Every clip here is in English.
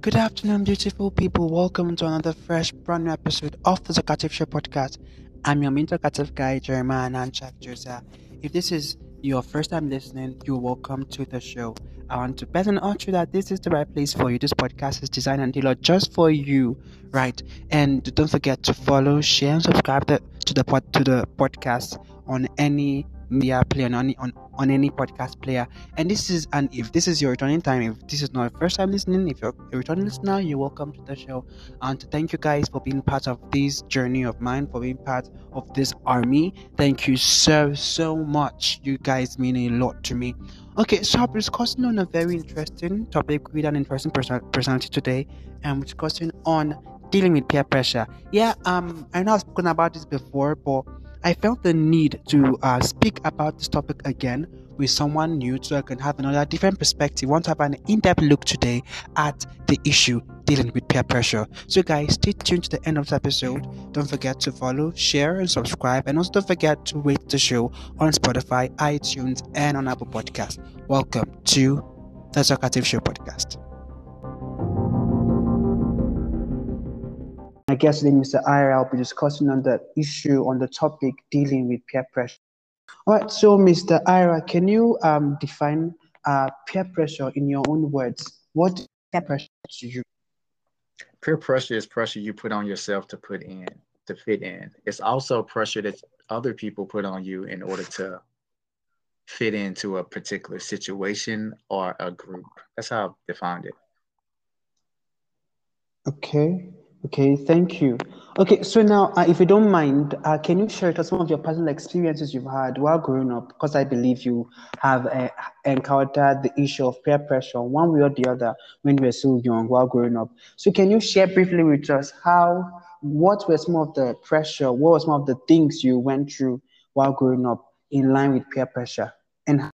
Good afternoon, beautiful people. Welcome to another fresh, brand new episode of the Talkative Show podcast. I'm your main talkative guy, Jeremiah Nanchak Joseph. If this is your first time listening, you're welcome to the show. I want to bet and urge you that this is the right place for you. This podcast is designed and tailored just for you, right? And don't forget to follow, share, and subscribe the, to the pod, to the podcast on any media player on on, on any podcast player. And this is and if this is your returning time, if this is not your first time listening, if you're a returning listener, you're welcome to the show. And thank you guys for being part of this journey of mine, for being part of this army. Thank you so so much. You guys mean a lot to me. Okay, so I'm discussing on a very interesting topic with an interesting person- personality today. and we're discussing on dealing with peer pressure. Yeah, um, I know I've spoken about this before, but I felt the need to uh, speak about this topic again with someone new so I can have another different perspective. I want to have an in depth look today at the issue dealing with peer pressure. So, guys, stay tuned to the end of this episode. Don't forget to follow, share, and subscribe. And also, don't forget to rate the show on Spotify, iTunes, and on Apple Podcasts. Welcome to the Talkative Show podcast. Guest today, Mr. Ira, I'll be discussing on the issue on the topic dealing with peer pressure. All right, so Mr. Ira, can you um, define uh, peer pressure in your own words? What peer pressure to you? Peer pressure is pressure you put on yourself to put in, to fit in. It's also pressure that other people put on you in order to fit into a particular situation or a group. That's how I've defined it. Okay. Okay, thank you. Okay, so now, uh, if you don't mind, uh, can you share with us some of your personal experiences you've had while growing up? Because I believe you have uh, encountered the issue of peer pressure one way or the other when you were so young while growing up. So, can you share briefly with us how, what were some of the pressure, what were some of the things you went through while growing up in line with peer pressure, and how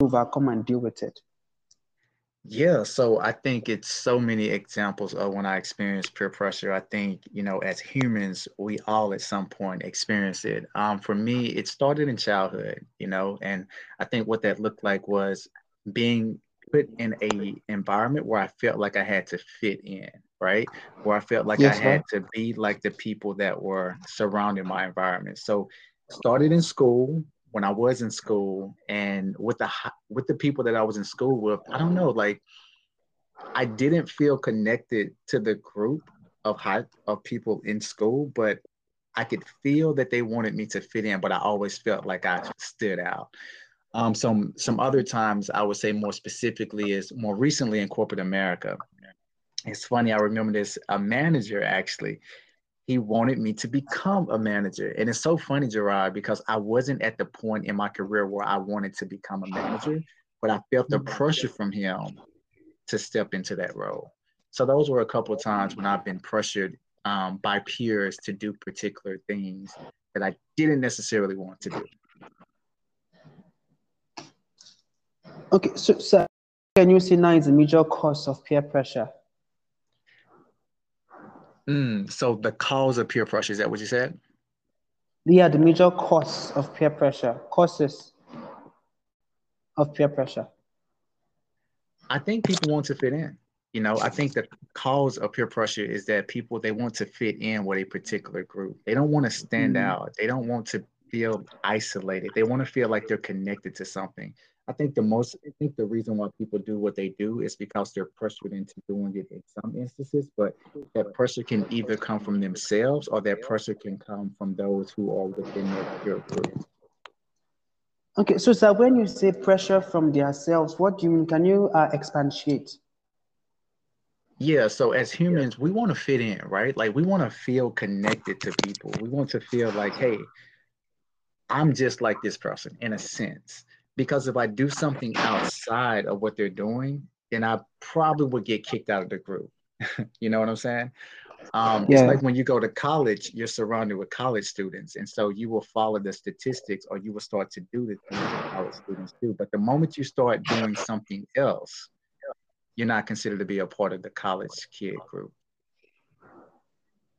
to overcome and deal with it? Yeah, so I think it's so many examples of when I experience peer pressure. I think, you know, as humans, we all at some point experience it. Um, for me, it started in childhood, you know, and I think what that looked like was being put in a environment where I felt like I had to fit in, right? Where I felt like yes, I had to be like the people that were surrounding my environment. So started in school, when I was in school and with the with the people that I was in school with, I don't know, like I didn't feel connected to the group of high of people in school, but I could feel that they wanted me to fit in, but I always felt like I stood out. Um, some some other times I would say more specifically is more recently in corporate America. It's funny, I remember this a manager actually he wanted me to become a manager. And it's so funny, Gerard, because I wasn't at the point in my career where I wanted to become a manager, but I felt the pressure from him to step into that role. So those were a couple of times when I've been pressured um, by peers to do particular things that I didn't necessarily want to do. Okay, so, so can you see now is a major cause of peer pressure? Mm, so the cause of peer pressure, is that what you said? Yeah, the major cause of peer pressure, causes of peer pressure. I think people want to fit in. You know, I think the cause of peer pressure is that people they want to fit in with a particular group. They don't want to stand mm-hmm. out. They don't want to feel isolated. They want to feel like they're connected to something. I think the most, I think the reason why people do what they do is because they're pressured into doing it in some instances, but that pressure can either come from themselves or that pressure can come from those who are within their peer group. Okay, so sir, when you say pressure from themselves, what do you mean? Can you uh, expatiate? Yeah, so as humans, we want to fit in, right? Like we want to feel connected to people. We want to feel like, hey, I'm just like this person in a sense because if I do something outside of what they're doing, then I probably would get kicked out of the group. you know what I'm saying? Um, yeah. It's like when you go to college, you're surrounded with college students, and so you will follow the statistics, or you will start to do the things that college students do. But the moment you start doing something else, you're not considered to be a part of the college kid group.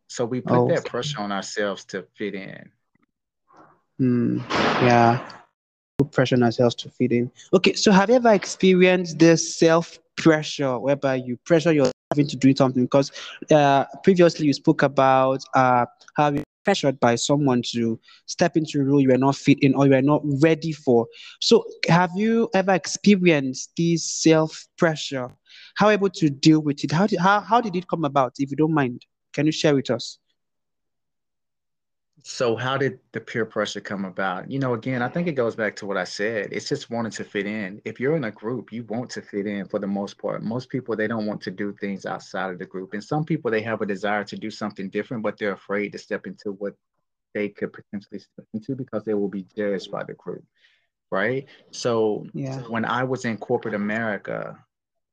So we put oh. that pressure on ourselves to fit in. Mm, yeah pressure ourselves to fit in. Okay, so have you ever experienced this self pressure whereby you pressure yourself having to do something because uh, previously you spoke about uh, how you pressured by someone to step into a role you are not fit in or you are not ready for. So, have you ever experienced this self pressure? How able to deal with it? How did how, how did it come about? If you don't mind, can you share with us? So how did the peer pressure come about? You know, again, I think it goes back to what I said. It's just wanting to fit in. If you're in a group, you want to fit in for the most part. Most people they don't want to do things outside of the group. And some people they have a desire to do something different, but they're afraid to step into what they could potentially step into because they will be judged by the group. Right. So yeah. when I was in corporate America,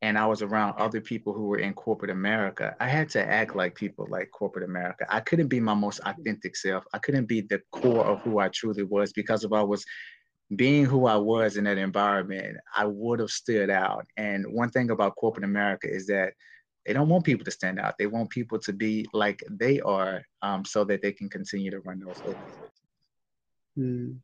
and I was around other people who were in corporate America, I had to act like people like corporate America. I couldn't be my most authentic self. I couldn't be the core of who I truly was because if I was being who I was in that environment, I would have stood out. And one thing about corporate America is that they don't want people to stand out. They want people to be like they are um, so that they can continue to run those organizations. Mm.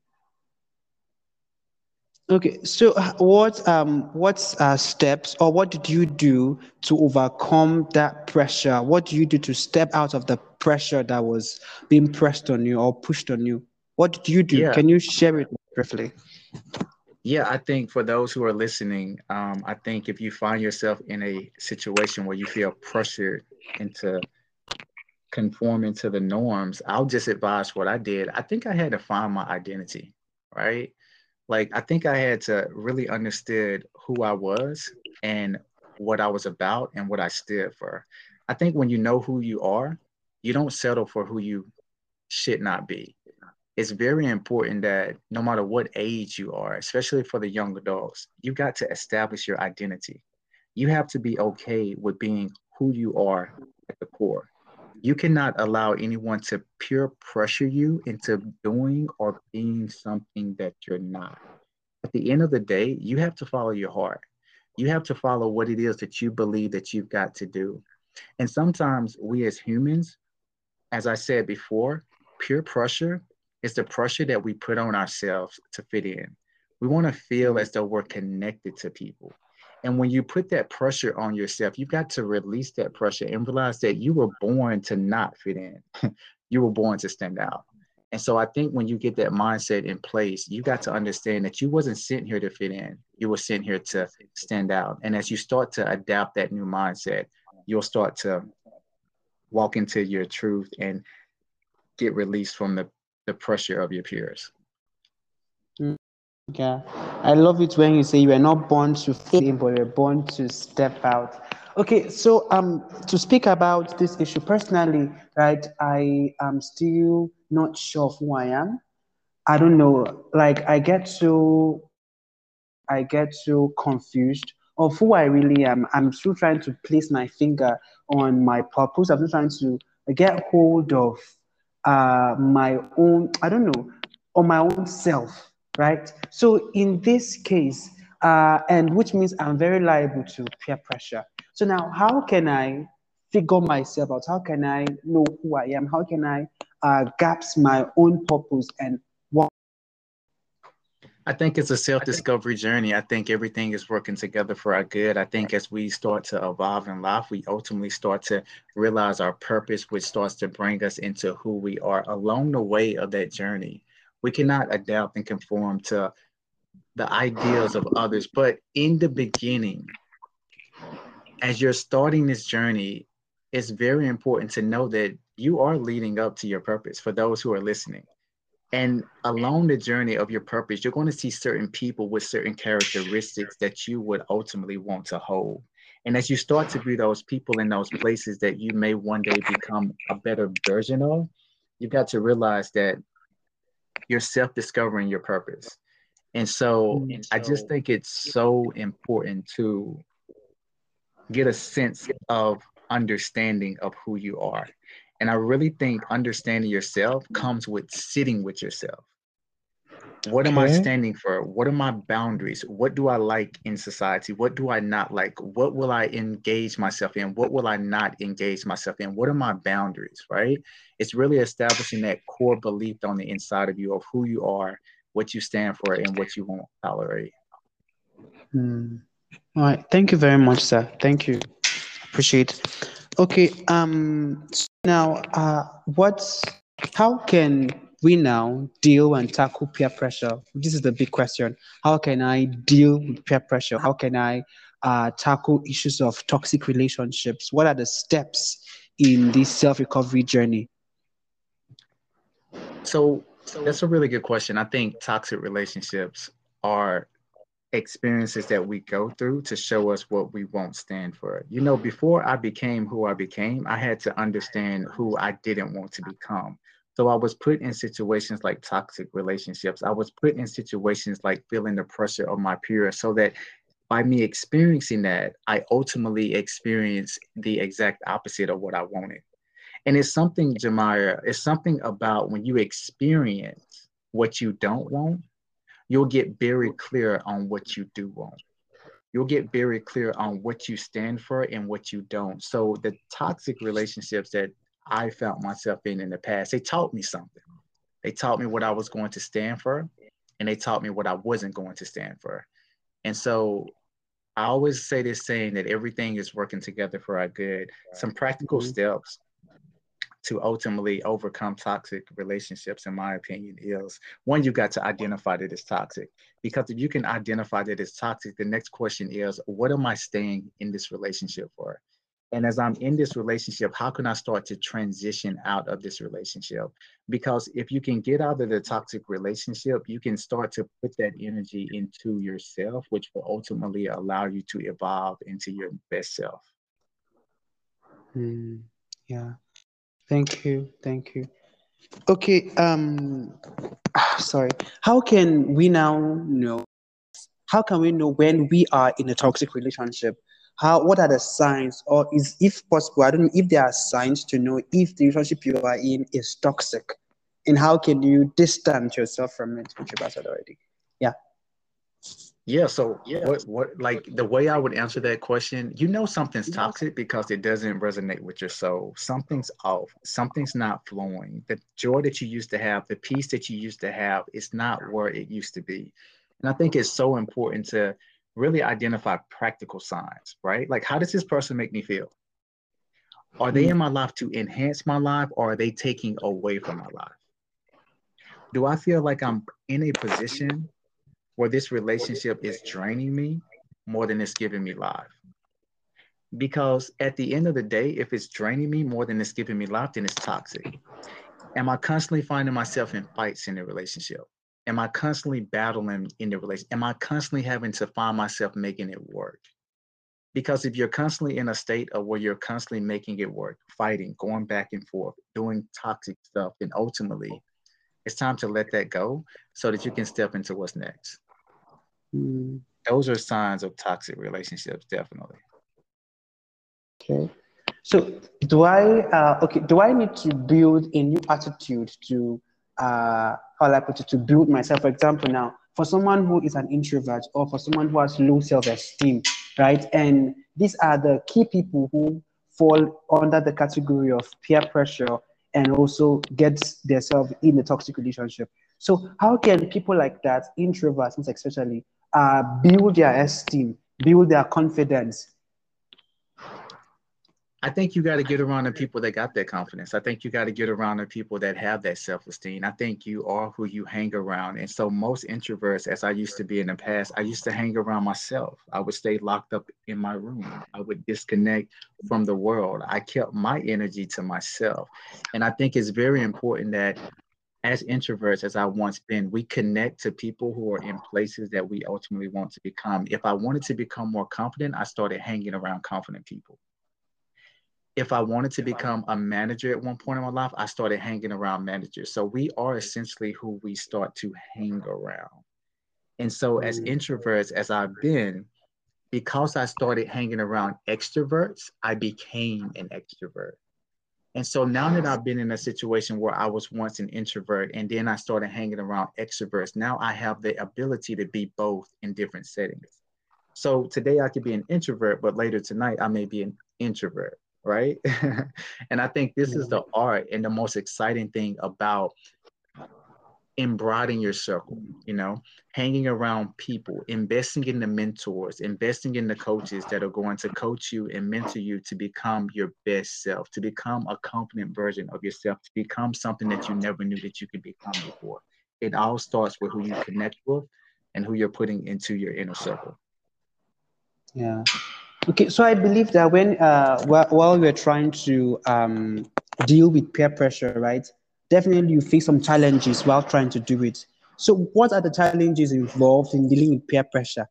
Okay, so what um what uh, steps or what did you do to overcome that pressure? What do you do to step out of the pressure that was being pressed on you or pushed on you? What did you do? Yeah. Can you share it briefly? Yeah, I think for those who are listening, um, I think if you find yourself in a situation where you feel pressured into conforming to the norms, I'll just advise what I did. I think I had to find my identity, right? Like I think I had to really understood who I was and what I was about and what I stood for. I think when you know who you are, you don't settle for who you should not be. It's very important that no matter what age you are, especially for the young adults, you got to establish your identity. You have to be okay with being who you are at the core you cannot allow anyone to peer pressure you into doing or being something that you're not. At the end of the day, you have to follow your heart. You have to follow what it is that you believe that you've got to do. And sometimes we as humans, as I said before, peer pressure is the pressure that we put on ourselves to fit in. We want to feel as though we're connected to people. And when you put that pressure on yourself, you've got to release that pressure and realize that you were born to not fit in. you were born to stand out. And so I think when you get that mindset in place, you got to understand that you wasn't sent here to fit in. You were sent here to stand out. And as you start to adapt that new mindset, you'll start to walk into your truth and get released from the, the pressure of your peers. Yeah, I love it when you say you are not born to fit in, but you're born to step out. Okay, so um, to speak about this issue personally, right? I am still not sure of who I am. I don't know. Like I get so, I get so confused of who I really am. I'm still trying to place my finger on my purpose. I'm still trying to get hold of uh, my own. I don't know, on my own self right? So in this case, uh, and which means I'm very liable to peer pressure. So now, how can I figure myself out? How can I know who I am? How can I uh, gaps my own purpose and what? I think it's a self-discovery journey. I think everything is working together for our good. I think as we start to evolve in life, we ultimately start to realize our purpose, which starts to bring us into who we are along the way of that journey we cannot adapt and conform to the ideals of others. But in the beginning, as you're starting this journey, it's very important to know that you are leading up to your purpose for those who are listening. And along the journey of your purpose, you're going to see certain people with certain characteristics that you would ultimately want to hold. And as you start to be those people in those places that you may one day become a better version of, you've got to realize that you're self-discovering your purpose. And so, mm-hmm. and so I just think it's so important to get a sense of understanding of who you are. And I really think understanding yourself comes with sitting with yourself. What am I standing for? What are my boundaries? What do I like in society? What do I not like? What will I engage myself in? What will I not engage myself in? What are my boundaries, right? It's really establishing that core belief on the inside of you of who you are, what you stand for, and what you won't tolerate. Hmm. All right. Thank you very much, sir. Thank you. Appreciate. Okay. Um. Now, uh, what's how can we now deal and tackle peer pressure? This is the big question. How can I deal with peer pressure? How can I uh, tackle issues of toxic relationships? What are the steps in this self recovery journey? So, that's a really good question. I think toxic relationships are experiences that we go through to show us what we won't stand for. You know, before I became who I became, I had to understand who I didn't want to become. So I was put in situations like toxic relationships. I was put in situations like feeling the pressure of my peers so that by me experiencing that, I ultimately experienced the exact opposite of what I wanted. And it's something, Jamaya, it's something about when you experience what you don't want, you'll get very clear on what you do want. You'll get very clear on what you stand for and what you don't. So the toxic relationships that I found myself in in the past, they taught me something. They taught me what I was going to stand for, and they taught me what I wasn't going to stand for. And so I always say this saying that everything is working together for our good. Some practical mm-hmm. steps to ultimately overcome toxic relationships, in my opinion, is one, you got to identify that it's toxic. Because if you can identify that it's toxic, the next question is, what am I staying in this relationship for? And as I'm in this relationship, how can I start to transition out of this relationship? Because if you can get out of the toxic relationship, you can start to put that energy into yourself, which will ultimately allow you to evolve into your best self. Mm, yeah. Thank you. Thank you. Okay. Um, sorry. How can we now know? How can we know when we are in a toxic relationship? How? What are the signs, or is if possible? I don't know if there are signs to know if the relationship you are in is toxic, and how can you distance yourself from it, which you've said already. Yeah. Yeah. So yeah. what what like the way I would answer that question, you know something's toxic because it doesn't resonate with your soul. Something's off. Something's not flowing. The joy that you used to have, the peace that you used to have, is not where it used to be. And I think it's so important to really identify practical signs, right? Like how does this person make me feel? Are they hmm. in my life to enhance my life or are they taking away from my life? Do I feel like I'm in a position where this relationship is draining me more than it's giving me life. Because at the end of the day, if it's draining me more than it's giving me life, then it's toxic. Am I constantly finding myself in fights in the relationship? Am I constantly battling in the relationship? Am I constantly having to find myself making it work? Because if you're constantly in a state of where you're constantly making it work, fighting, going back and forth, doing toxic stuff, then ultimately it's time to let that go so that you can step into what's next. Mm. Those are signs of toxic relationships, definitely. Okay. So do I uh, okay? Do I need to build a new attitude to uh, how I put it to build myself? For example, now for someone who is an introvert or for someone who has low self-esteem, right? And these are the key people who fall under the category of peer pressure and also get themselves in a toxic relationship. So how can people like that, introverts especially, uh, build their esteem, build their confidence? I think you got to get around the people that got that confidence. I think you got to get around the people that have that self esteem. I think you are who you hang around. And so, most introverts, as I used to be in the past, I used to hang around myself. I would stay locked up in my room. I would disconnect from the world. I kept my energy to myself. And I think it's very important that as introverts as I once been, we connect to people who are in places that we ultimately want to become. If I wanted to become more confident, I started hanging around confident people. If I wanted to become a manager at one point in my life, I started hanging around managers. So we are essentially who we start to hang around. And so, as mm. introverts, as I've been, because I started hanging around extroverts, I became an extrovert. And so now that I've been in a situation where I was once an introvert and then I started hanging around extroverts, now I have the ability to be both in different settings. So today I could be an introvert, but later tonight I may be an introvert, right? and I think this is the art and the most exciting thing about broaden your circle, you know, hanging around people, investing in the mentors, investing in the coaches that are going to coach you and mentor you to become your best self, to become a confident version of yourself, to become something that you never knew that you could become before. It all starts with who you connect with and who you're putting into your inner circle. Yeah. Okay, so I believe that when uh, while we're trying to um, deal with peer pressure, right? definitely you face some challenges while trying to do it. So, what are the challenges involved in dealing with peer pressure?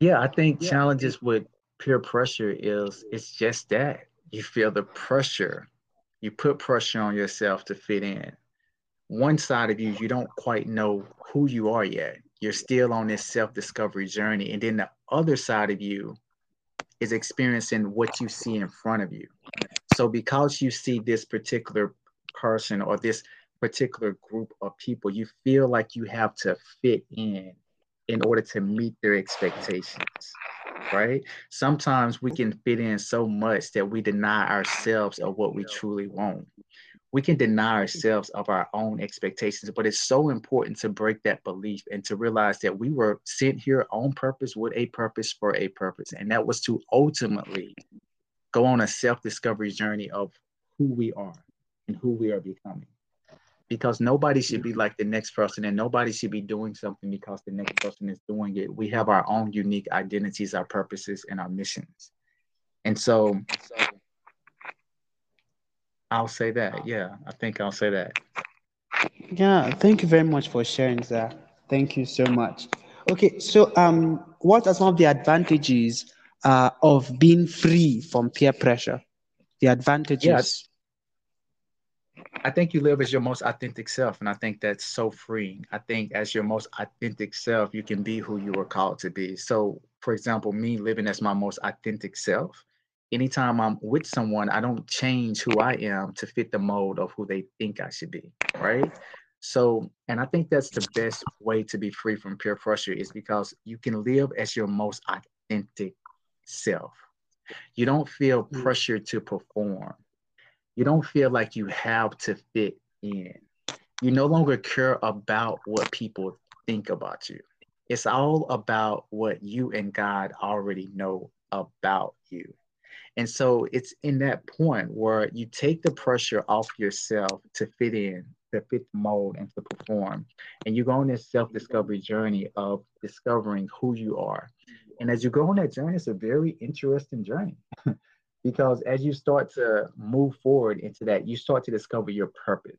Yeah, I think yeah. challenges with peer pressure is it's just that you feel the pressure. You put pressure on yourself to fit in. One side of you, you don't quite know who you are yet. You're still on this self discovery journey. And then the other side of you is experiencing what you see in front of you. So because you see this particular person or this particular group of people, you feel like you have to fit in in order to meet their expectations, right? Sometimes we can fit in so much that we deny ourselves of what we truly want. We can deny mm-hmm. ourselves of our own expectations, but it's so important to break that belief and to realize that we were sent here on purpose with a purpose for a purpose. And that was to ultimately go on a self discovery journey of who we are and who we are becoming. Because nobody should be like the next person, and nobody should be doing something because the next person is doing it. We have our own unique identities, our purposes, and our missions. And so, I'll say that. Yeah, I think I'll say that. Yeah, thank you very much for sharing that. Thank you so much. Okay, so um, what are some of the advantages uh, of being free from peer pressure? The advantages. Yes. I think you live as your most authentic self. And I think that's so freeing. I think as your most authentic self, you can be who you were called to be. So, for example, me living as my most authentic self, anytime I'm with someone, I don't change who I am to fit the mold of who they think I should be. Right. So, and I think that's the best way to be free from peer pressure is because you can live as your most authentic self. You don't feel mm. pressure to perform you don't feel like you have to fit in. You no longer care about what people think about you. It's all about what you and God already know about you. And so it's in that point where you take the pressure off yourself to fit in, to fit the mold, and to perform. And you go on this self discovery journey of discovering who you are. And as you go on that journey, it's a very interesting journey. because as you start to move forward into that, you start to discover your purpose.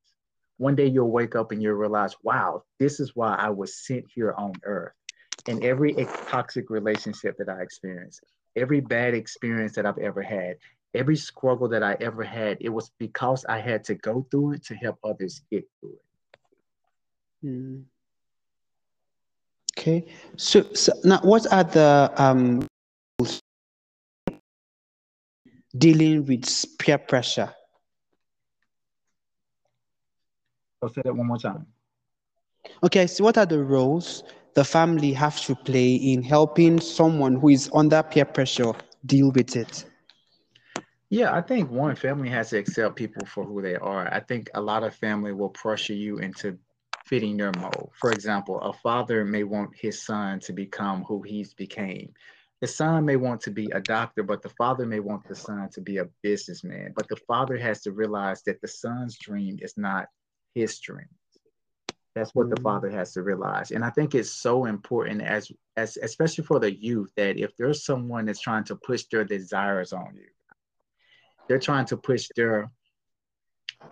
One day you'll wake up and you'll realize, wow, this is why I was sent here on earth. And every toxic relationship that I experienced, every bad experience that I've ever had, every struggle that I ever had, it was because I had to go through it to help others get through it. Hmm. Okay. So, so now, what are the um, dealing with peer pressure? I'll say that one more time. Okay, so what are the roles the family have to play in helping someone who is under peer pressure deal with it? Yeah, I think one family has to accept people for who they are. I think a lot of family will pressure you into fitting their mold. For example, a father may want his son to become who he's became the son may want to be a doctor, but the father may want the son to be a businessman. But the father has to realize that the son's dream is not his dream. That's what mm-hmm. the father has to realize. And I think it's so important as as especially for the youth that if there's someone that's trying to push their desires on you, they're trying to push their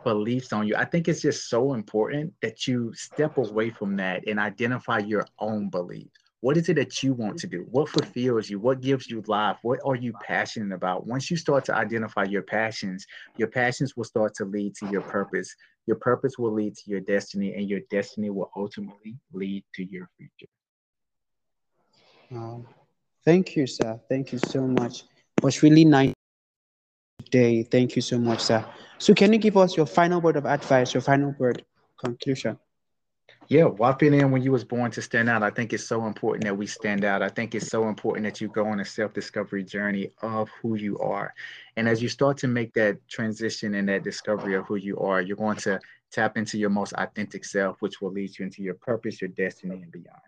beliefs on you. I think it's just so important that you step away from that and identify your own beliefs what is it that you want to do? What fulfills you? What gives you life? What are you passionate about? Once you start to identify your passions, your passions will start to lead to your purpose. Your purpose will lead to your destiny, and your destiny will ultimately lead to your future. Um, thank you, sir. Thank you so much. It was really nice today. Thank you so much, sir. So, can you give us your final word of advice, your final word conclusion? Yeah, whopping in when you was born to stand out. I think it's so important that we stand out. I think it's so important that you go on a self-discovery journey of who you are. And as you start to make that transition and that discovery of who you are, you're going to Tap into your most authentic self, which will lead you into your purpose, your destiny, and beyond.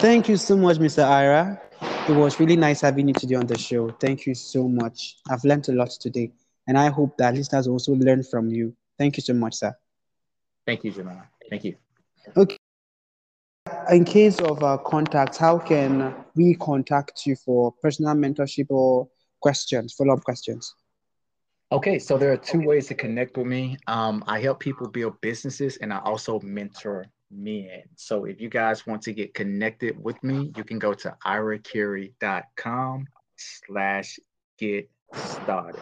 Thank you so much, Mr. Ira. It was really nice having you today on the show. Thank you so much. I've learned a lot today, and I hope that listeners also learn from you. Thank you so much, sir. Thank you, Jamal. Thank you. Okay. In case of uh, contacts, how can we contact you for personal mentorship or questions, follow up questions? Okay, so there are two ways to connect with me. Um, I help people build businesses and I also mentor men. So if you guys want to get connected with me, you can go to iracarey.com slash get started.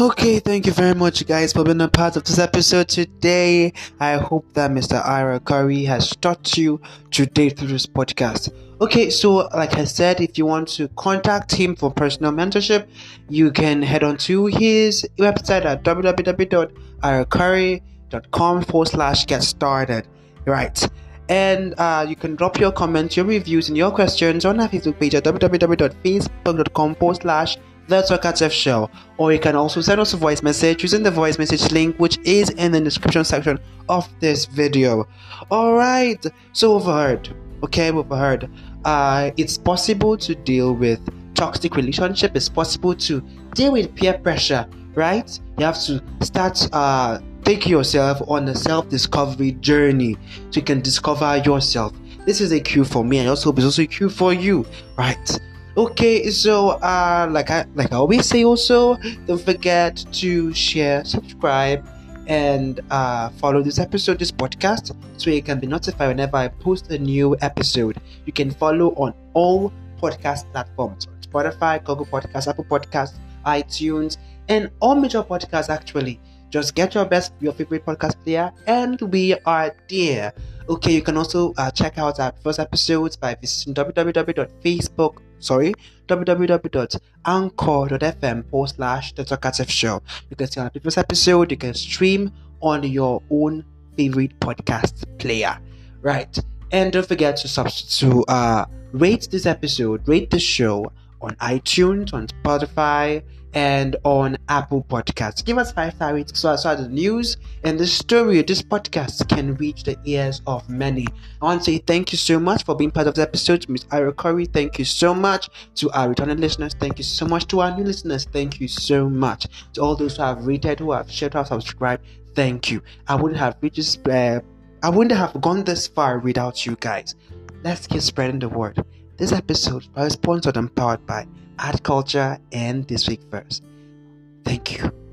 Okay, thank you very much, guys, for being a part of this episode today. I hope that Mr. Ira Curry has taught you today through this podcast. Okay, so like I said, if you want to contact him for personal mentorship, you can head on to his website at www.iracurry.com forward slash get started. Right. And uh, you can drop your comments, your reviews, and your questions on our Facebook page at www.facebook.com forward slash the Talkative Show. Or you can also send us a voice message using the voice message link, which is in the description section of this video. Alright, so we've heard, okay, we've heard, uh, it's possible to deal with toxic relationship, it's possible to deal with peer pressure, right? You have to start uh, take yourself on a self-discovery journey so you can discover yourself. This is a cue for me, I also hope it's also a cue for you, right? Okay, so uh, like I like I always say, also don't forget to share, subscribe, and uh, follow this episode, this podcast, so you can be notified whenever I post a new episode. You can follow on all podcast platforms: Spotify, Google Podcasts, Apple Podcasts, iTunes, and all major podcasts. Actually, just get your best, your favorite podcast player, and we are there. Okay, you can also uh, check out our first episodes by visiting www.facebook sorry, www.anchor.fm forward slash the talkative show. You can see our previous episode, you can stream on your own favorite podcast player. Right. And don't forget to sub to uh rate this episode, rate the show on iTunes, on Spotify, and on Apple Podcasts. Give us five star ratings so, so the news and the story of this podcast can reach the ears of many. I want to say thank you so much for being part of the episode, Miss Ira Curry. Thank you so much to our returning listeners. Thank you so much to our new listeners. Thank you so much to all those who have rated, who have shared, who have subscribed. Thank you. I wouldn't have reached, uh, I wouldn't have gone this far without you guys. Let's keep spreading the word. This episode was sponsored and powered by Art Culture and This Week First. Thank you.